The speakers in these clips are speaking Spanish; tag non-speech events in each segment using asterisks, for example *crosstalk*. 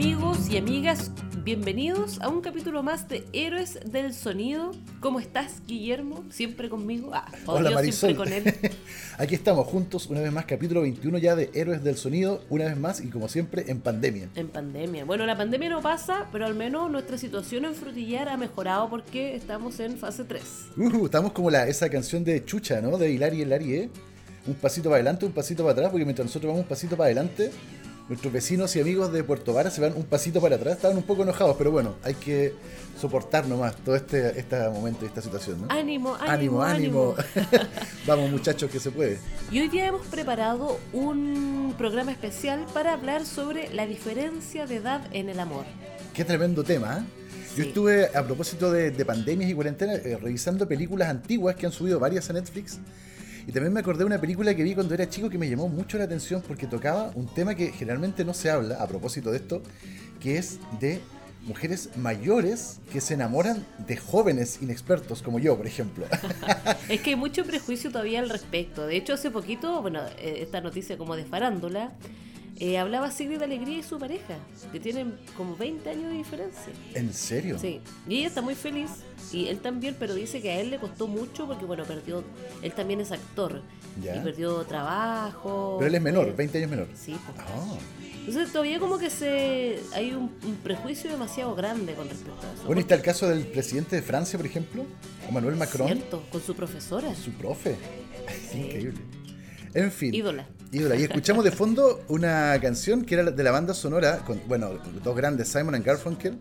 Amigos y amigas, bienvenidos a un capítulo más de Héroes del Sonido. ¿Cómo estás, Guillermo? ¿Siempre conmigo? Ah, o Hola yo Marisol. siempre con él. *laughs* Aquí estamos juntos una vez más, capítulo 21 ya de Héroes del Sonido, una vez más y como siempre en pandemia. En pandemia. Bueno, la pandemia no pasa, pero al menos nuestra situación en Frutillar ha mejorado porque estamos en fase 3. Uh, estamos como la, esa canción de Chucha, ¿no? De Hilari y Hilari, ¿eh? Un pasito para adelante, un pasito para atrás, porque mientras nosotros vamos un pasito para adelante, nuestros vecinos y amigos de Puerto Vara se van un pasito para atrás. Estaban un poco enojados, pero bueno, hay que soportar nomás todo este, este momento y esta situación, ¿no? Ánimo, ánimo, ánimo. *laughs* Vamos muchachos, que se puede. Y hoy día hemos preparado un programa especial para hablar sobre la diferencia de edad en el amor. Qué tremendo tema, ¿eh? Yo estuve, a propósito de, de pandemias y cuarentena, eh, revisando películas antiguas que han subido varias a Netflix. Y también me acordé de una película que vi cuando era chico que me llamó mucho la atención porque tocaba un tema que generalmente no se habla, a propósito de esto, que es de mujeres mayores que se enamoran de jóvenes inexpertos como yo, por ejemplo. *laughs* Es que hay mucho *laughs* prejuicio todavía al respecto. De hecho, hace poquito, bueno, eh, esta noticia como de farándula, eh, hablaba Sigrid Alegría y su pareja, que tienen como 20 años de diferencia. ¿En serio? Sí, y ella está muy feliz, y él también, pero dice que a él le costó mucho porque, bueno, perdió, él también es actor, Ya. y perdió trabajo. Pero él es menor, eh, 20 años menor. Sí, pues. Ah. Entonces todavía como que se hay un, un prejuicio demasiado grande con respecto a eso. Bueno, está el caso del presidente de Francia, por ejemplo, Emmanuel Macron, Cierto, con su profesora. su profe. *laughs* Sí. Increíble. En fin. Ídola. Ídola. Y escuchamos de fondo una canción que era de la banda sonora, con, bueno, dos grandes, Simon and Garfunkel,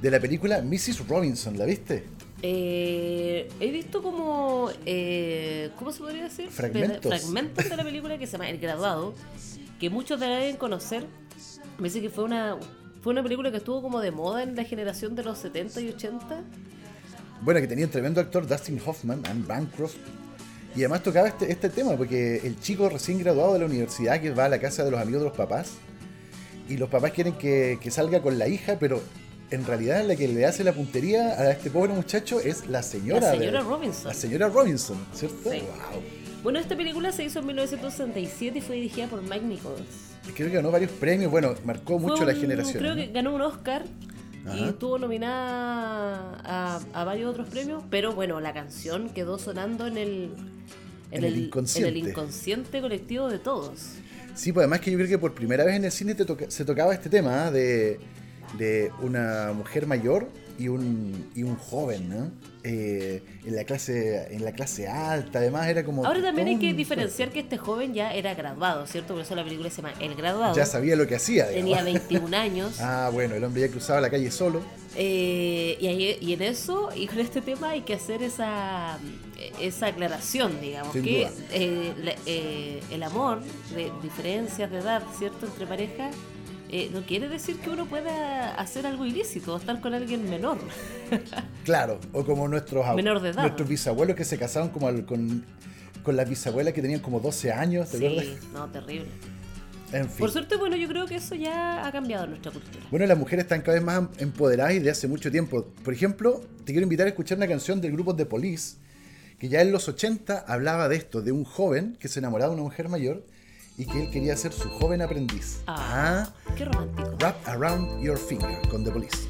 de la película Mrs. Robinson. ¿La viste? Eh, he visto como, eh, ¿cómo se podría decir? Fragmentos. Fragmentos de la película que se llama El Graduado, que muchos deben conocer. Me dice que fue una, fue una película que estuvo como de moda en la generación de los 70 y 80. Bueno, que tenía un tremendo actor, Dustin Hoffman, Anne Bancroft. Y además tocaba este, este tema, porque el chico recién graduado de la universidad que va a la casa de los amigos de los papás, y los papás quieren que, que salga con la hija, pero en realidad la que le hace la puntería a este pobre muchacho es la señora. La de- señora Robinson. La señora Robinson, ¿cierto? Sí. Wow. Bueno, esta película se hizo en 1967 y fue dirigida por Mike Nichols. Creo que ganó varios premios, bueno, marcó mucho la generación. Creo ¿no? que ganó un Oscar y estuvo nominada a, a varios otros premios, pero bueno, la canción quedó sonando en el, En el inconsciente. en el inconsciente colectivo de todos. Sí, pues además que yo creo que por primera vez en el cine te toca- se tocaba este tema ¿ah? de, de una mujer mayor y un, y un joven, ¿no? Eh, en la clase en la clase alta, además era como... Ahora también hay que diferenciar que este joven ya era graduado, ¿cierto? Por eso la película se llama El Graduado. Ya sabía lo que hacía, Tenía *laughs* digamos. 21 años. Ah, bueno, el hombre ya cruzaba la calle solo. Eh, y, ahí- y en eso, y con este tema hay que hacer esa, esa aclaración, digamos, Sin que eh, la- eh, el amor, de diferencias de edad, ¿cierto?, entre parejas, eh, no quiere decir que uno pueda hacer algo ilícito o estar con alguien menor. *laughs* Claro, o como nuestros, Menor de edad. nuestros bisabuelos que se casaron como al- con, con las bisabuelas que tenían como 12 años, ¿te Sí, no, terrible. En fin. Por suerte, bueno, yo creo que eso ya ha cambiado nuestra cultura. Bueno, las mujeres están cada vez más empoderadas y de hace mucho tiempo. Por ejemplo, te quiero invitar a escuchar una canción del grupo The Police, que ya en los 80 hablaba de esto, de un joven que se enamoraba de una mujer mayor y que él quería ser su joven aprendiz. Ah, qué romántico. Wrap Around Your Finger con The Police.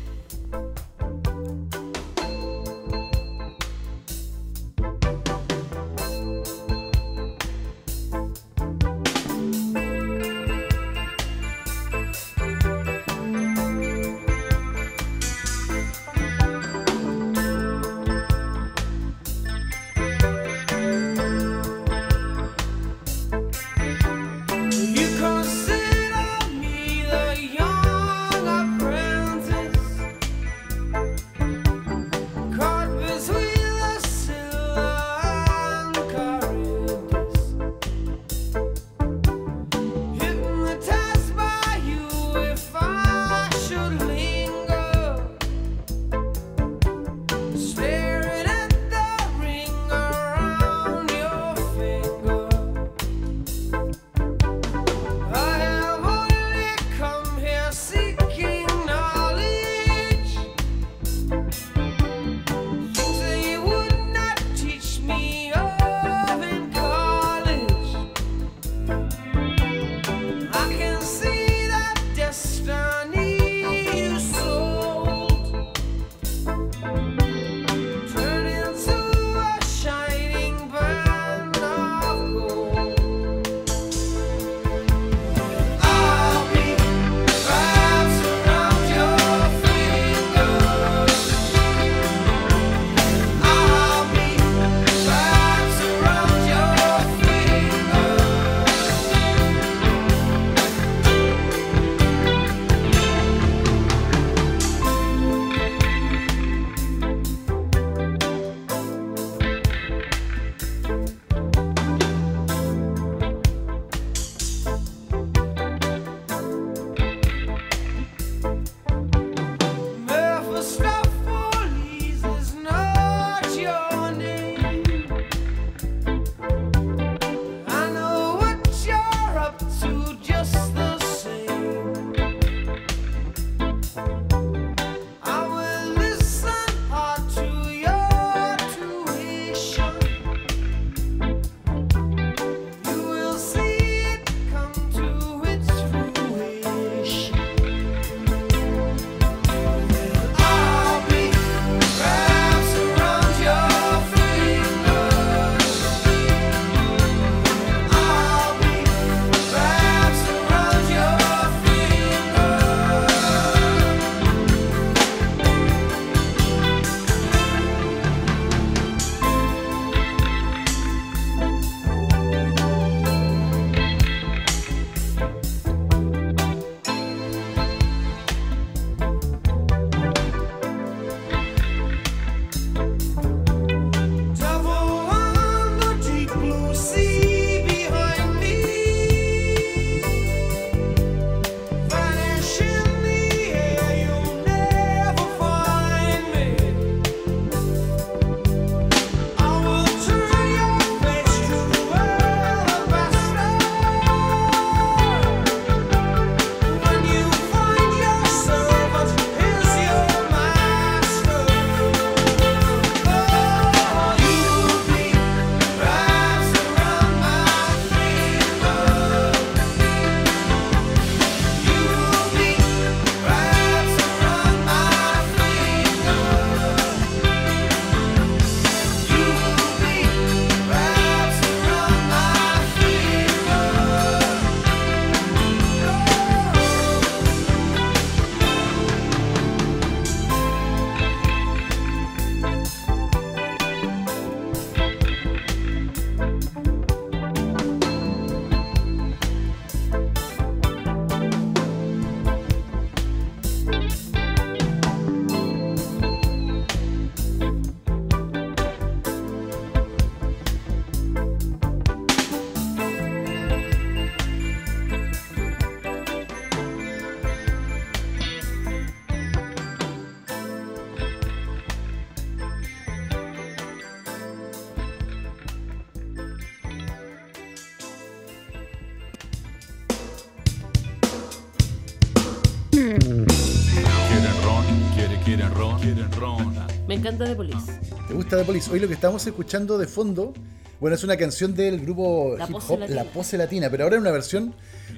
The Police. ¿Te gusta The Police? Hoy lo que estamos escuchando de fondo, bueno, es una canción del grupo La hip Pose hop Latina. La Pose Latina, pero ahora en una versión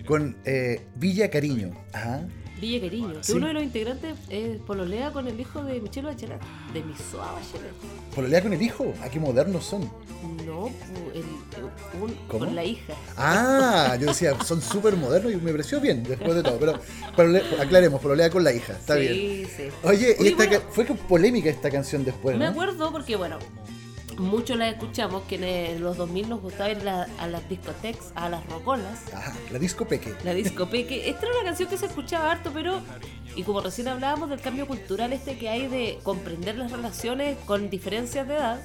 con eh, Villa Cariño. Ajá. Villa Cariño. Que Sí. uno de los integrantes es pololea con el hijo de Michelle Bachelet. De Misoa Bachelet. ¿Pololea con el hijo? ¿A qué modernos son? No, el, un- ¿Cómo? con la hija. Ah, yo decía, son súper modernos y me pareció bien después de todo. Pero aclaremos, pololea con la hija, está sí, bien. sí. Oye, y Oye, esta bueno, fue polémica esta canción después, Me ¿no? acuerdo porque, bueno, muchos la escuchamos, que en los 2000 nos gustaba ir la- a las discotecas, a las rocolas, Ajá, la disco peque. la discopeque. Esta era una canción que se escuchaba harto, pero, y como recién hablábamos del cambio cultural este que hay de comprender las relaciones con diferencias de edad,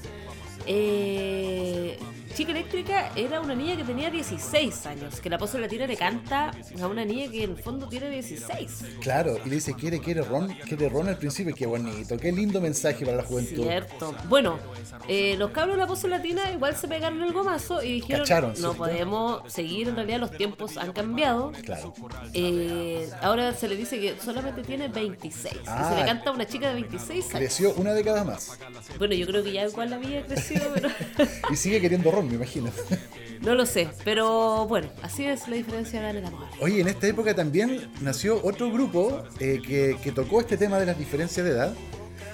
eh, Chica Eléctrica era una niña que tenía 16 años, que la pose latina le canta a una niña que en el fondo tiene 16. Claro, y le dice, quiere, quiere ron, quiere ron al principio, qué bonito, qué lindo mensaje para la juventud. Cierto. Bueno, eh, los cabros de la pose latina igual se pegaron el gomazo y dijeron, Cacharon, no ¿cierto? podemos seguir, en realidad los tiempos han cambiado. Claro. Eh, ahora se le dice que solamente tiene 26. y Ah. se le canta a una chica de 26 años. Creció una década más. Bueno, yo creo que ya igual la había crecido, pero *laughs* Y sigue queriendo ron, me imagino. *laughs* no lo sé. Pero bueno, así es la diferencia en el amor. Oye, en esta época también nació otro grupo eh, que, que tocó este tema de las diferencias de edad.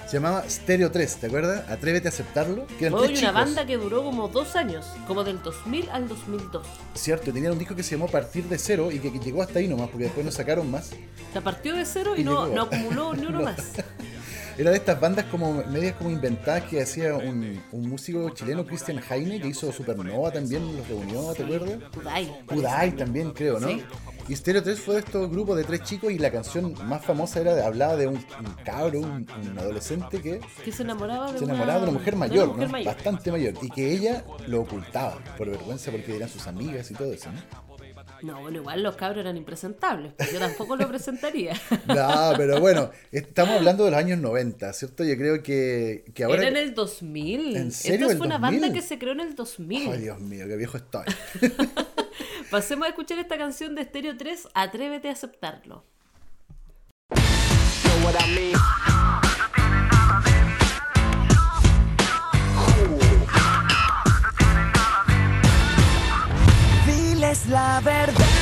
Se llamaba Stereo 3, ¿te acuerdas? Atrévete a aceptarlo. Que eran Hoy tres una chicos, banda que duró como dos años, como del 2000 al 2002. Cierto, tenían un disco que se llamó Partir de Cero y que, que llegó hasta ahí nomás, porque después no sacaron más. Se partió de cero y, Y no, no acumuló ni uno *laughs* No. más. Era de estas bandas como medias como inventadas que hacía un, un músico chileno, Christian Heine, que hizo Supernova también, los reunió, ¿te acuerdas? Kudai. Kudai también, creo, ¿no? Sí. Y Stereo 3 fue de estos grupos de tres chicos y la canción más famosa era de, hablaba de un, un cabro, un, un adolescente que Que se enamoraba de se una, enamoraba de una mujer de mayor, una mujer ¿no? mayor. Bastante mayor. Y que ella lo ocultaba por vergüenza porque eran sus amigas y todo eso, ¿no? No, bueno, igual los cabros eran impresentables, pues yo tampoco lo presentaría. *laughs* No, pero bueno, estamos hablando de los años 90, ¿cierto? Yo creo que, que ahora... Era en el 2000. ¿En serio, Esta fue una 2000? banda que se creó en el 2000. Ay, Dios mío, qué viejo estoy. *laughs* Pasemos a escuchar esta canción de Stereo 3, Atrévete a aceptarlo. La verdad,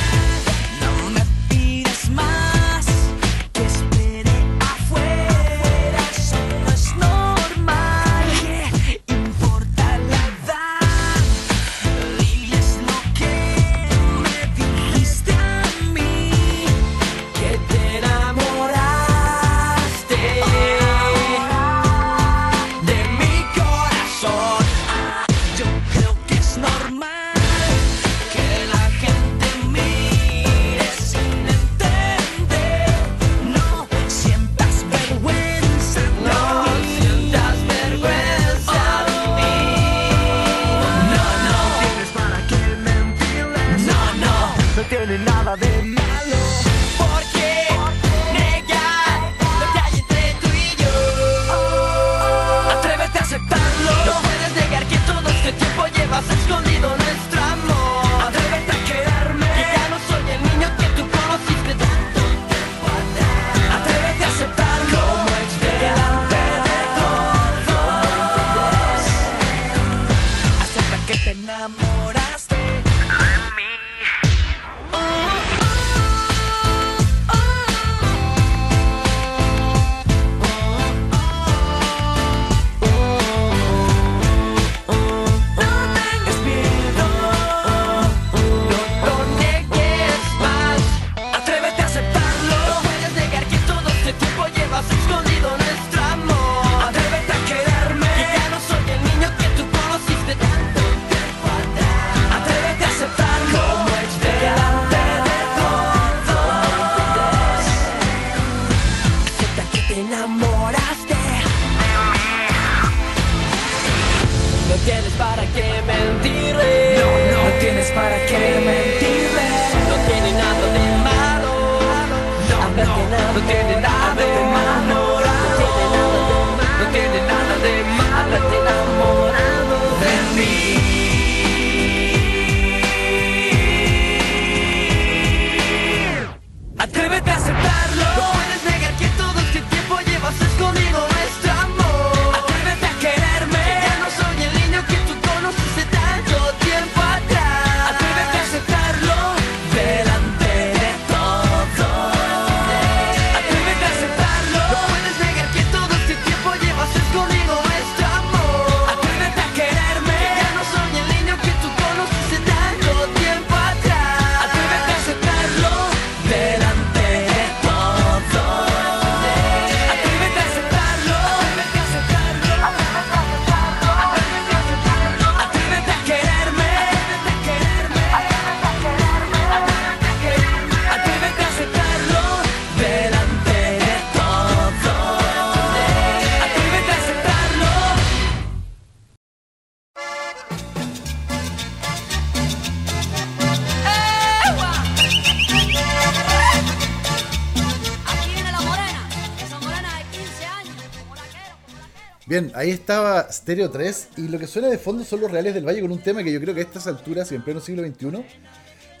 Bien, ahí estaba Stereo 3 y lo que suena de fondo son los Reales del Valle con un tema que yo creo que a estas alturas y en pleno siglo XXI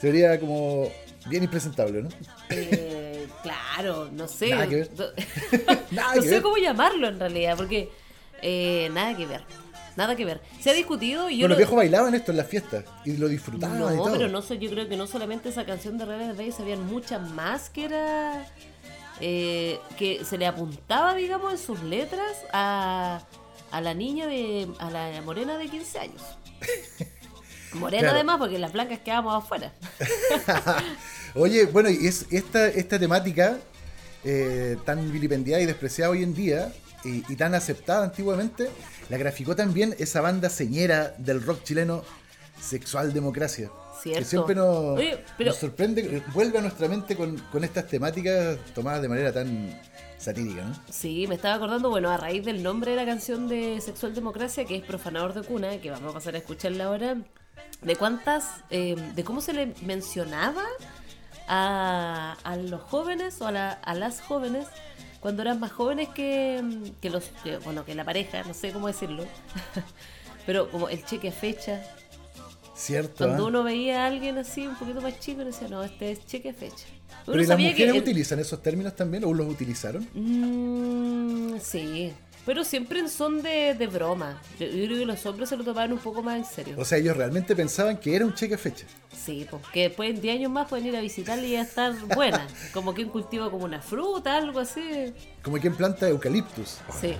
sería como bien impresentable, ¿no? Eh, *laughs* claro, no sé. Nada que ver. No, *laughs* *laughs* Nada no que sé ver. cómo llamarlo en realidad, porque eh, nada que ver. Nada que ver. Se ha discutido y yo Bueno, los lo- viejos bailaban esto en las fiestas y lo disfrutaban y No, todo. pero no sé, yo creo que no solamente esa canción de Reales del Valle, sabían muchas más que era. Eh, que se le apuntaba, digamos, en sus letras a, a la niña de. a la morena de 15 años. *laughs* Morena Claro. además, porque las blancas quedábamos afuera. *laughs* Oye, bueno, y es esta, esta temática eh, tan vilipendiada y despreciada hoy en día y, y tan aceptada antiguamente, la graficó también esa banda señera del rock chileno, Sexual Democracia. Cierto. Que siempre nos, Oye, pero- nos sorprende, eh, vuelve a nuestra mente con, con estas temáticas tomadas de manera tan satírica, ¿no? Sí, me estaba acordando, bueno, a raíz del nombre de la canción de Sexual Democracia, que es Profanador de Cuna, que vamos a pasar a escucharla ahora, de cuántas, eh, de cómo se le mencionaba a, a los jóvenes o a, la- a las jóvenes cuando eran más jóvenes que, que los, que, bueno, que la pareja, no sé cómo decirlo, *laughs* pero como el cheque a fecha, Cierto. Cuando ¿ah? uno veía a alguien así un poquito más chico, uno decía, no, este es cheque fecha. Uno Pero ¿y las sabía mujeres que- utilizan esos términos también o los utilizaron? Mm, sí, pero siempre en son de, de broma. Yo, yo creo que los hombres se lo tomaban un poco más en serio. O sea, ellos realmente pensaban que era un cheque a fecha. Sí, porque después en 10 años más pueden ir a visitarla y ya estar buena. *laughs* Como que un cultivo como una fruta, algo así. Como quien planta eucaliptus. Sí,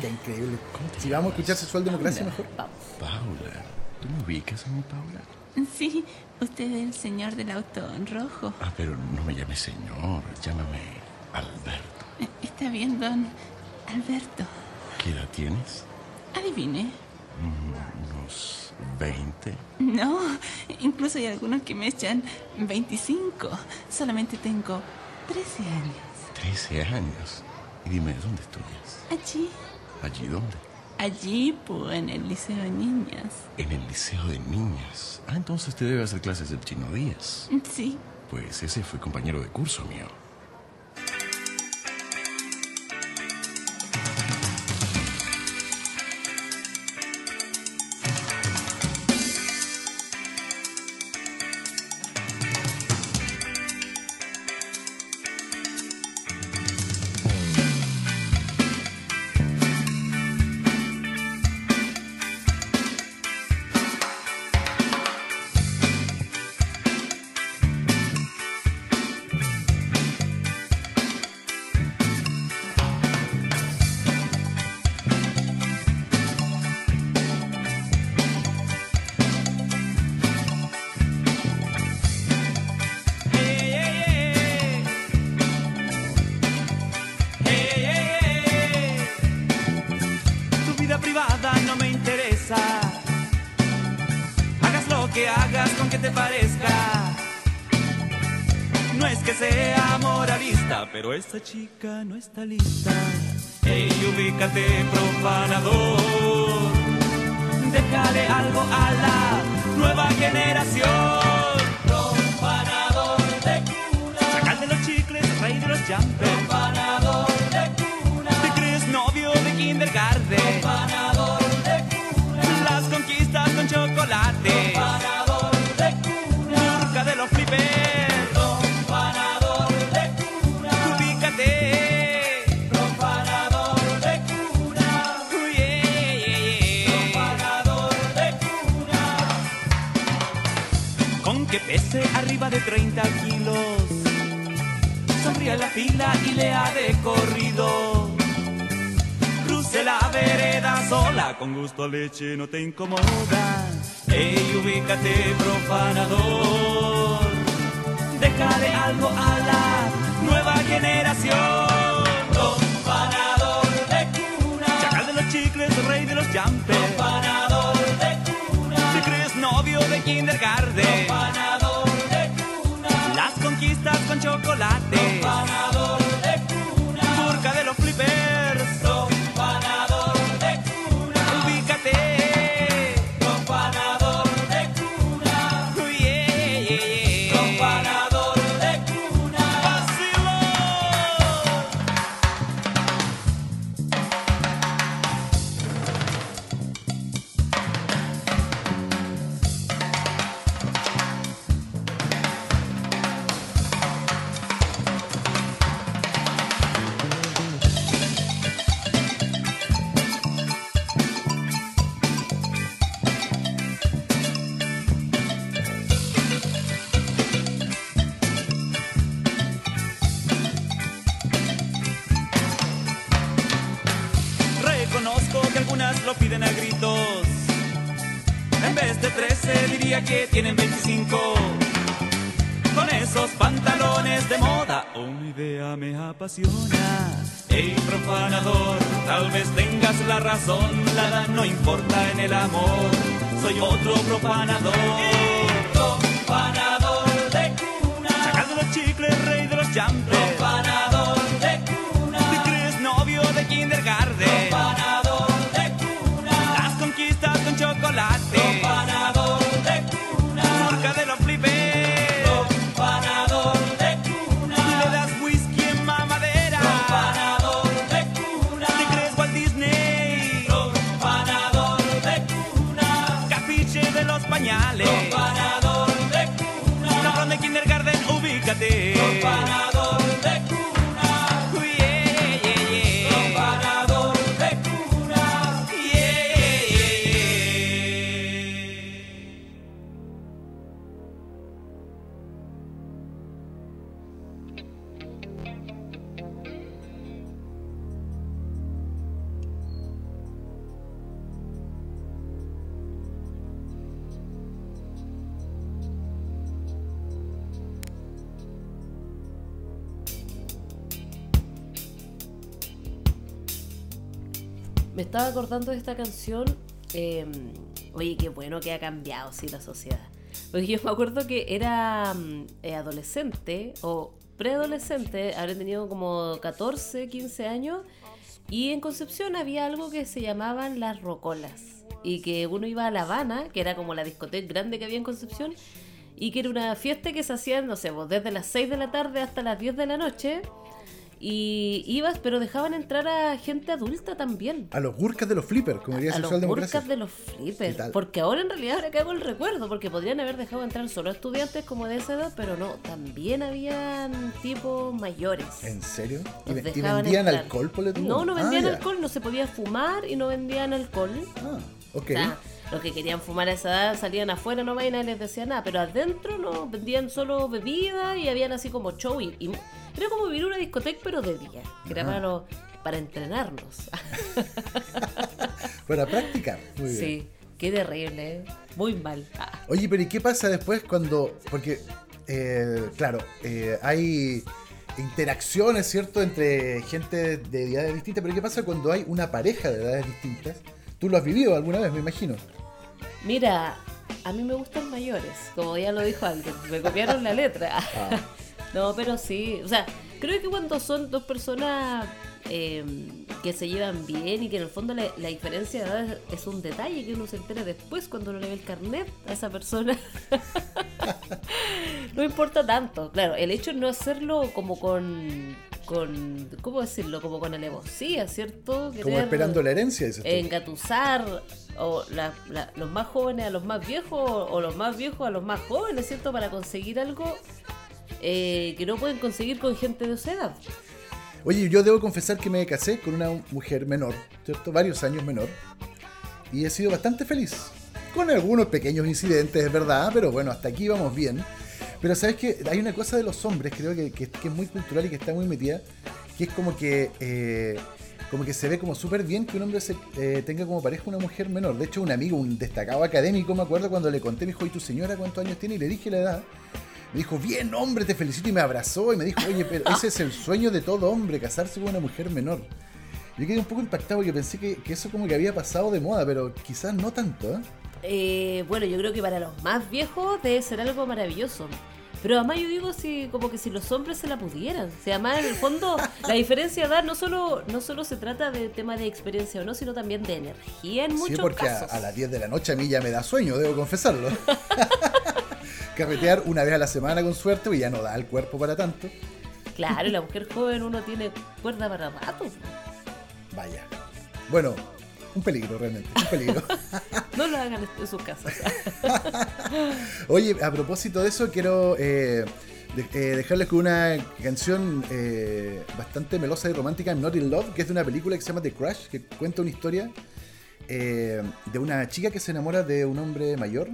Qué increíble. Si vamos a escuchar sexual democracia mejor. vamos. Paula, ¿tú me ubicas a mi Paula? Sí, usted es el señor del auto rojo. Ah, pero no me llames señor, llámame Alberto. Eh, Está bien, don Alberto. ¿Qué edad tienes? Adivine. Unos 20. No, incluso hay algunos que me echan 25. Solamente tengo 13 años. 13 años. Y dime, ¿dónde estudias? Allí, ¿Allí dónde? Allí, en el Liceo de Niñas. En el Liceo de Niñas. Ah, entonces te debe hacer clases del Chino Díaz. Sí, Pues ese fue compañero de curso mío. Pero esta chica no está lista. Ey, ubícate, profanador. Déjale algo a la nueva generación. Profanador de cuna. Sacal de los chicles, rey de los jumpers. Profanador de cuna. Te crees novio de kindergarten. Profanador de cuna. Las conquistas con chocolate. Fila y lea de corrido. Cruce la vereda sola, con gusto a leche no te incomoda. Ey, ubícate, profanador. Déjale algo a la nueva generación. Profanador de cuna. Chacal de los chicles, rey de los jumpers. Profanador de cuna. Te crees novio de kindergarten. Profanador tal vez tengas la razón. La edad no importa en el amor. Soy otro profanador. profanador de cuna. Sacando los chicles, me estaba acordando de esta canción. eh, oye, qué bueno que ha cambiado, sí, la sociedad. Porque yo me acuerdo que era mm, eh, adolescente o preadolescente, habré tenido como 14, 15 años, y en Concepción había algo que se llamaban las rocolas. Y que uno iba a La Habana, que era como la discoteca grande que había en Concepción, y que era una fiesta que se hacía, no sé, pues, desde las 6 de la tarde hasta las 10 de la noche. Y ibas, pero dejaban entrar a gente adulta también. A los gurkas de los flippers, como diría A los burkas de los ¿Qué flippers. Porque ahora en realidad ahora hago el recuerdo, porque podrían haber dejado entrar solo estudiantes como de esa edad, pero no, también habían tipos mayores. ¿En serio? ¿Y, Los ve- y dejaban vendían entrar. alcohol, por No, no Ah, vendían ya. alcohol, no se podía fumar y no vendían alcohol. Ah, ok. O sea, los que querían fumar a esa edad salían afuera nomás y nadie les decía nada, pero adentro no, vendían solo bebida y habían así como show y, y era como vivir una discoteca pero de día, que era para, los- para entrenarnos. *laughs* Para practicar. Muy bien. sí, qué terrible, ¿eh? muy mal. Ah, Oye, pero ¿y qué pasa después cuando.? Porque, eh, claro, eh, hay interacciones, ¿cierto?, entre gente de edades distintas, pero ¿qué pasa cuando hay una pareja de edades distintas? Tú lo has vivido alguna vez, me imagino. Mira, a mí me gustan mayores, como ya lo dijo alguien, me copiaron la letra. Ah. *laughs* No, pero sí, o sea, creo que cuando son dos personas eh, que se llevan bien y que en el fondo la, la diferencia de edad es un detalle que uno se entera después cuando uno le ve el carnet a esa persona. *laughs* no importa tanto, claro, el hecho es no hacerlo como con, con ¿cómo decirlo? Como con alevosía, ¿cierto? Como esperando la herencia, dices engatusar o la- la- los más jóvenes a los más viejos o los más viejos a los más jóvenes, ¿cierto? Para conseguir algo eh, que no pueden conseguir con gente de esa edad. Oye, yo debo confesar que me casé con una mujer menor, ¿cierto? Varios años menor. Y he sido bastante feliz. Con algunos pequeños incidentes, es verdad, pero bueno, hasta aquí vamos bien. Pero sabes que hay una cosa de los hombres, creo que, que- es muy cultural y que está muy metida, que es como que eh, como que se ve como súper bien que un hombre se, eh, tenga como pareja una mujer menor. De hecho, un amigo, un destacado académico, me acuerdo cuando le conté, me dijo, ¿y tu señora cuántos años tiene? Y le dije la edad. Me dijo, bien, hombre, te felicito y me abrazó y me dijo, oye, pero ese es el sueño de todo hombre, casarse con una mujer menor. Yo quedé un poco impactado porque pensé que, que eso como que había pasado de moda, pero quizás no tanto, ¿eh? Eh, bueno, yo creo que para los más viejos debe ser algo maravilloso. Pero además yo digo si como que si los hombres se la pudieran. O sea, además en el fondo *laughs* la diferencia edad no solo, no solo se trata de tema de experiencia o no, sino también de energía en Sí, muchos porque a, casos. a las 10 de la noche a mí ya me da sueño, debo confesarlo. *laughs* Carretear una vez a la semana con suerte, pues ya no da el cuerpo para tanto. Claro, y la *laughs* mujer joven uno tiene cuerda para rato. Vaya. Bueno, un peligro realmente, un peligro. *laughs* No lo hagan en sus casas. *laughs* Oye, a propósito de eso, quiero eh, de- eh, dejarles con una canción eh, bastante melosa y romántica, Not in Love, que es de una película que se llama The Crush, que cuenta una historia eh, de una chica que se enamora de un hombre mayor.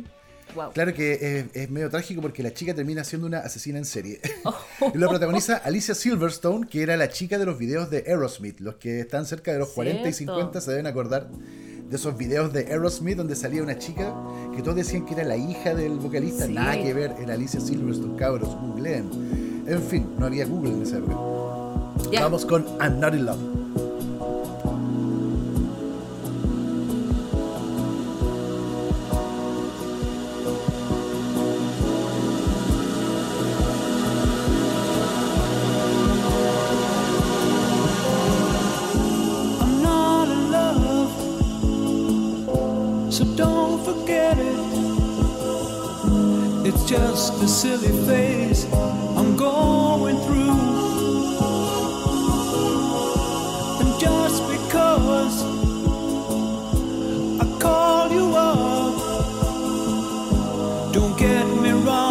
Wow. Claro que es, es medio trágico porque la chica termina siendo una asesina en serie. *laughs* y lo protagoniza Alicia Silverstone, que era la chica de los videos de Aerosmith. Los que están cerca de los 40 y Cierto. 50 se deben acordar de esos videos de Aerosmith donde salía una chica que todos decían que era la hija del vocalista. Sí. Nada que ver, era Alicia Silverstone, cabros, googleen. En fin, no había Google en esa época. Ya. Vamos con I'm Not in Love. Forget it. It's just a silly phase I'm going through. And just because I call you up, don't get me wrong,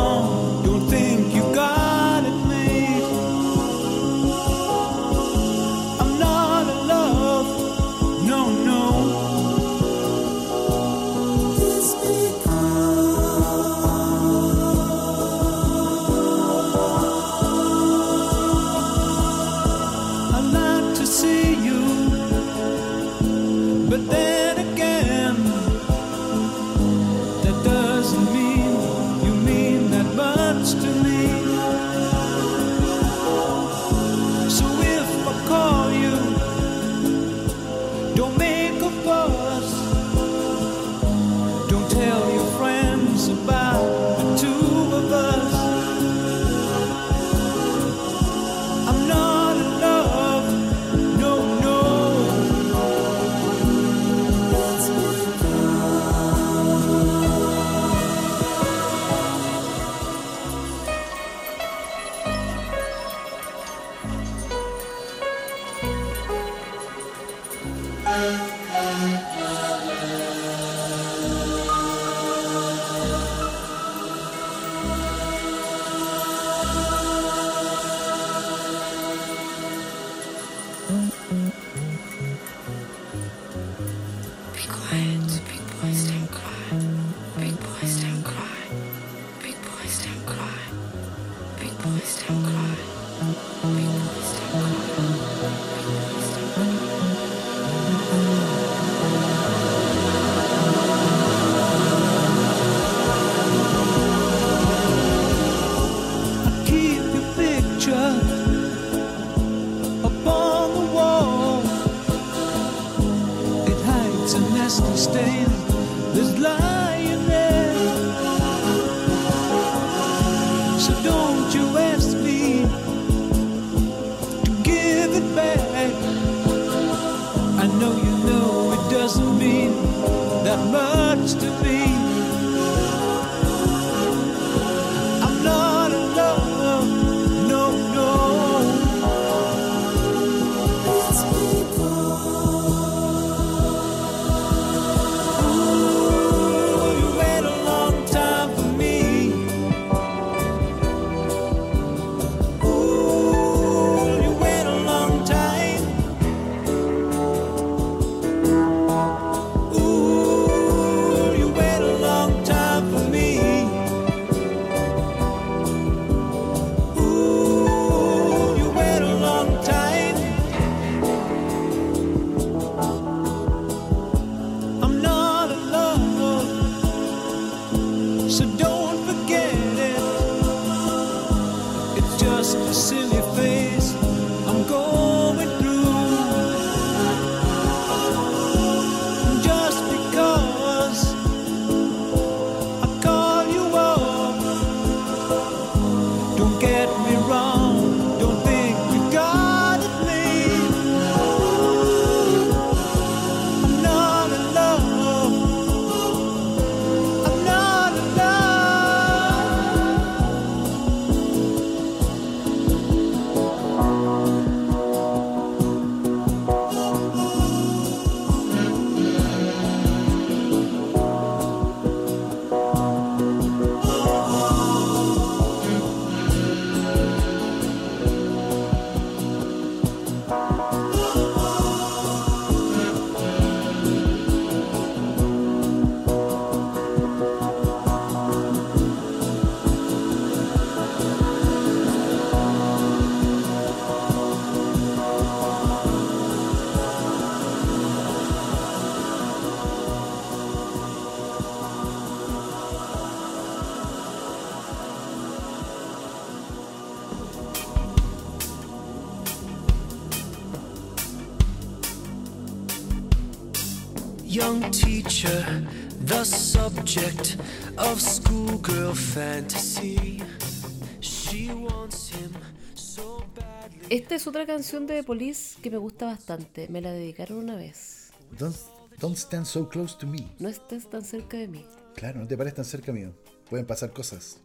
Esta es otra canción de The Police que me gusta bastante. Me la dedicaron una vez. Don't, don't stand so close to me. No estés tan cerca de mí. Claro, no te pares tan cerca mío. Pueden pasar cosas.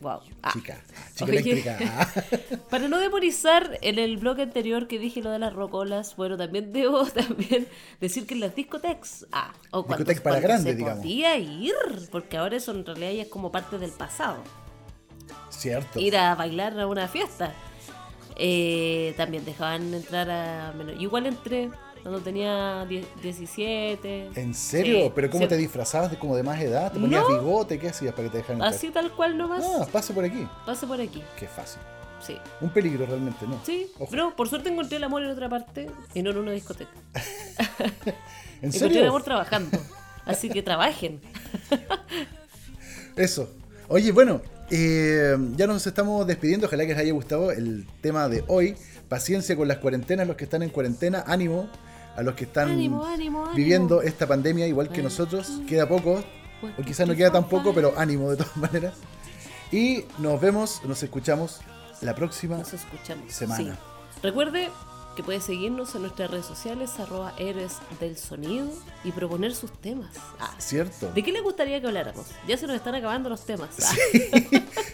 Wow. Ah. Chica, chica Oye, eléctrica. *laughs* Para no demonizar en el blog anterior que dije lo de las rocolas, bueno, también debo *laughs* también decir que en las discotecas, ah, o cuando, para cuando grande, se digamos. podía ir, porque ahora eso en realidad ya es como parte del pasado, Cierto. ir a bailar a una fiesta. Eh, también dejaban entrar a menor. Igual entré cuando tenía 10 17. ¿En serio? Sí, ¿Pero cómo sí. te disfrazabas de como de más edad? ¿Te ponías No. bigote? ¿Qué hacías para que te dejaran entrar? Así tal cual nomás. Ah, pase por aquí. Pase por aquí. Qué fácil. Sí. Un peligro realmente, ¿no? Sí, Ojo. pero por suerte encontré el amor en otra parte y no en una discoteca. *laughs* ¿En Encontré el serio? amor trabajando. Así que trabajen. Eso. Oye, bueno, eh, ya nos estamos despidiendo. Ojalá que les haya gustado el tema de hoy. Paciencia con las cuarentenas, los que están en cuarentena. Ánimo a los que están Ánimo, ánimo, ánimo. viviendo esta pandemia igual que nosotros. Queda poco, o quizás no queda tan poco, pero ánimo de todas *laughs* maneras. Y nos vemos, nos escuchamos la próxima Nos escuchamos. semana. Sí. Recuerde que puede seguirnos en nuestras redes sociales, arroba héroes del sonido, y proponer sus temas. Ah, ¿Cierto? ¿De qué le gustaría que habláramos? Ya se nos están acabando los temas. *laughs*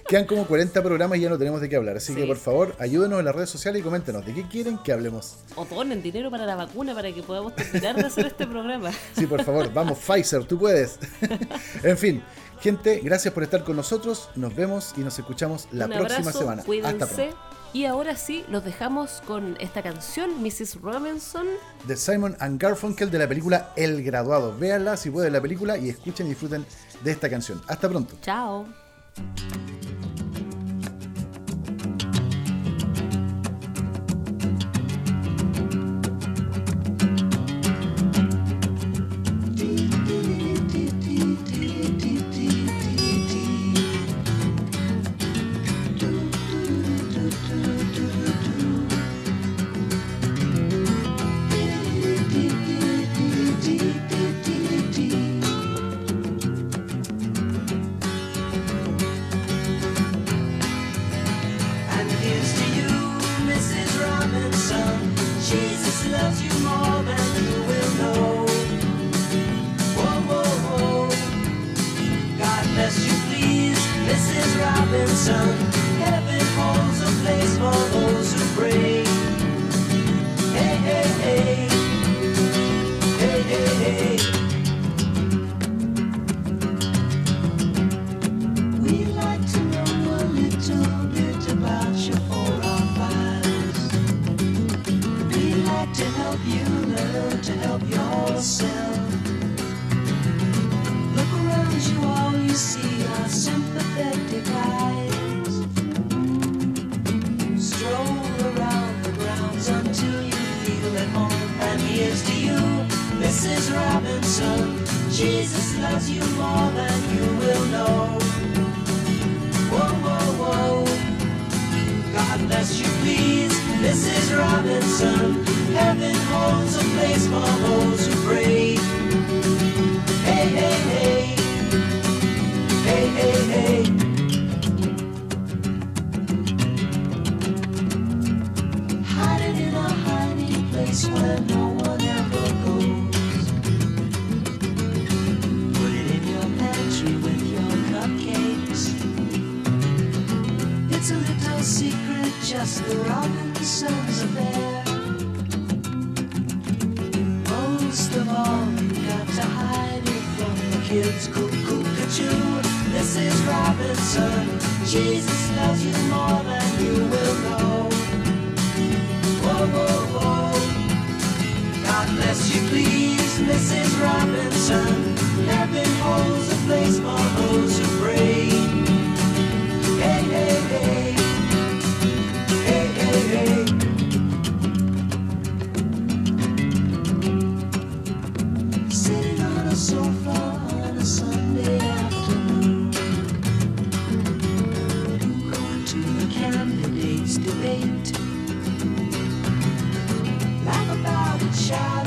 Ah, Quedan como 40 programas y ya no tenemos de qué hablar. Así Sí. que por favor, ayúdenos en las redes sociales y coméntenos de qué quieren que hablemos. O donen dinero para la vacuna para que podamos terminar de hacer este programa. *laughs* Sí, por favor, vamos, Pfizer, tú puedes. *laughs* en fin, gente, gracias por estar con nosotros. Nos vemos y nos escuchamos la Un próxima abrazo, semana. Hasta cuídense. pronto. Y ahora sí, los dejamos con esta canción, Mrs. Robinson. De Simon and Garfunkel de la película El Graduado. Véanla si pueden la película y escuchen y disfruten de esta canción. Hasta pronto. Chao. Robinson. Debate. Laugh about it, shout